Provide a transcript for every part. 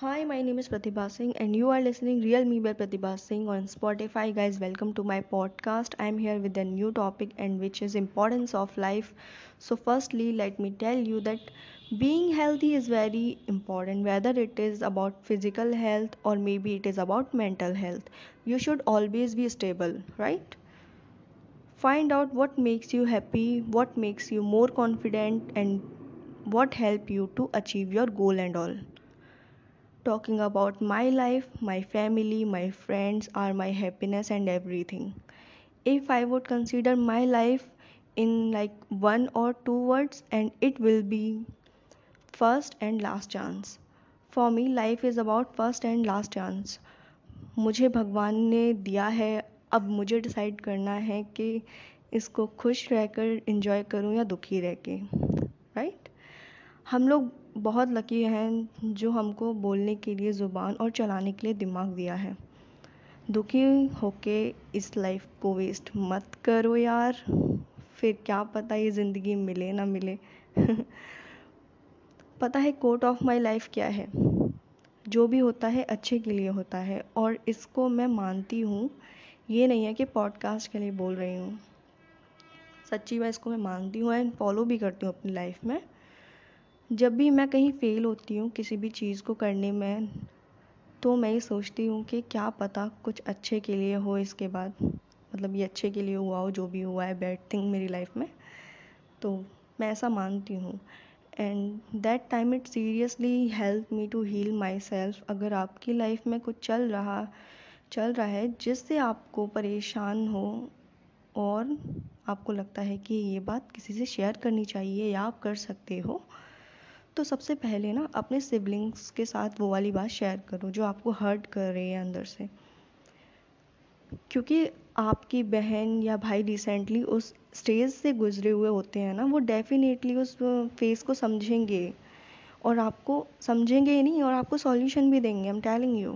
Hi, my name is Pratibha Singh, and you are listening Real Me by Pratibha Singh on Spotify. Guys, welcome to my podcast. I'm here with a new topic, and which is importance of life. So, firstly, let me tell you that being healthy is very important, whether it is about physical health or maybe it is about mental health. You should always be stable, right? Find out what makes you happy, what makes you more confident, and what help you to achieve your goal and all talking about my life, my family, my friends are my happiness and everything. If I would consider my life in like one or two words, and it will be first and last chance. For me, life is about first and last chance. मुझे भगवान ने दिया है अब मुझे decide करना है कि इसको खुश रहकर इंजॉय करूँ या दुखी रह के राइट right? हम लोग बहुत लकी हैं जो हमको बोलने के लिए ज़ुबान और चलाने के लिए दिमाग दिया है। दुखी होके इस लाइफ को वेस्ट मत करो यार। फिर क्या पता ये ज़िंदगी मिले ना मिले। पता है कोट ऑफ़ माई लाइफ क्या है? जो भी होता है, अच्छे के लिए होता है और इसको मैं मानती हूँ। ये नहीं है कि पॉडकास्ट के लिए बोल रही हूँ। सच्ची मैं इसको मैं मानती हूँ एंड फॉलो भी करती हूँ अपनी लाइफ में। जब भी मैं कहीं फ़ेल होती हूँ किसी भी चीज़ को करने में तो मैं ये सोचती हूँ कि क्या पता कुछ अच्छे के लिए हो इसके बाद। मतलब ये अच्छे के लिए हुआ हो, जो भी हुआ है बैड थिंग मेरी लाइफ में। तो मैं ऐसा मानती हूँ। And that time it seriously help me to heal myself अगर आपकी लाइफ में कुछ चल रहा चल रहा है जिससे आपको परेशान हो, और आपको लगता है कि ये बात किसी से शेयर करनी चाहिए या आप कर सकते हो तो सबसे पहले ना अपने सिबलिंग्स के साथ वो वाली बात शेयर करो, जो आपको हर्ट कर रही है अंदर से। क्योंकि आपकी बहन या भाई रिसेंटली उस स्टेज से गुजरे हुए होते हैं ना, वो डेफिनेटली उस फेस को समझेंगे। और आपको समझेंगे ही नहीं और आपको सॉल्यूशन भी देंगे आई एम टेलिंग यू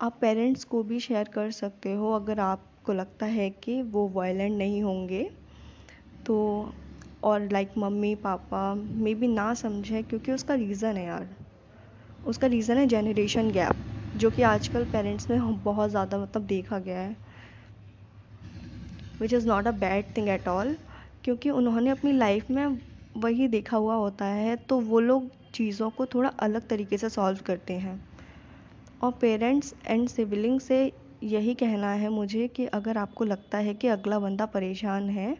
आप पेरेंट्स को भी शेयर कर सकते हो, अगर आपको लगता है कि वो वायलेंट नहीं होंगे तो और लाइक मम्मी, पापा मे बी ना समझें क्योंकि उसका रीज़न है यार। उसका रीज़न है जेनरेशन गैप जो कि आजकल पेरेंट्स में बहुत ज़्यादा मतलब देखा गया है। Which is not a bad thing at all क्योंकि उन्होंने अपनी लाइफ में वही देखा हुआ होता है तो वो लोग चीज़ों को थोड़ा अलग तरीके से सॉल्व करते हैं। और पेरेंट्स एंड सिबलिंग से यही कहना है मुझे कि अगर आपको लगता है कि अगला बंदा परेशान है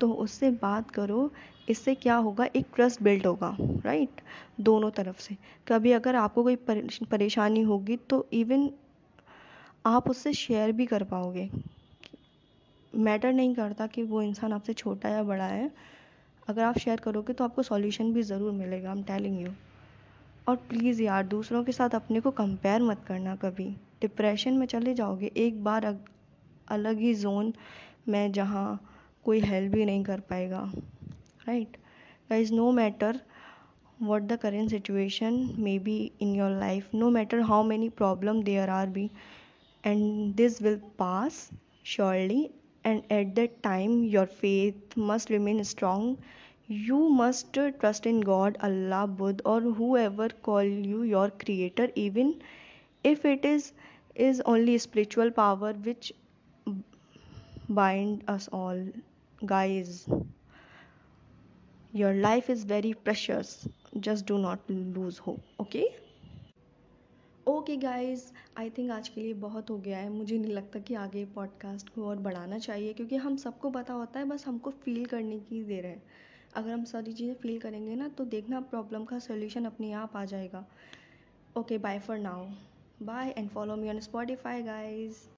तो उससे बात करो, इससे क्या होगा? एक ट्रस्ट बिल्ड होगा राइट दोनों तरफ़ से। कभी अगर आपको कोई परेशानी होगी तो इवन आप उससे शेयर भी कर पाओगे। मैटर नहीं करता कि वो इंसान आपसे छोटा या बड़ा है। अगर आप शेयर करोगे तो आपको सॉल्यूशन भी ज़रूर मिलेगा आई एम टेलिंग यू और प्लीज़ यार, दूसरों के साथ अपने को कंपेयर मत करना कभी। डिप्रेशन में चले जाओगे, एक बार अलग ही जोन में जहाँ कोई हेल्प भी नहीं कर पाएगा right guys no matter what the current situation may be in your life no matter how many problem there are be and this will pass surely and at that time your faith must remain strong you must trust in god allah buddha or whoever call you your creator even if it is is only spiritual power which bind us all Guys, your life is very precious. Just do not lose hope, okay? Okay guys I think आज के लिए बहुत हो गया है। मुझे नहीं लगता कि आगे पॉडकास्ट को और बढ़ाना चाहिए, क्योंकि हम सबको पता होता है, बस हमको फील करने की देर है। अगर हम सारी चीज़ें फील करेंगे ना तो देखना प्रॉब्लम का सोल्यूशन अपने आप आ जाएगा। Okay bye for now bye and follow me on Spotify guys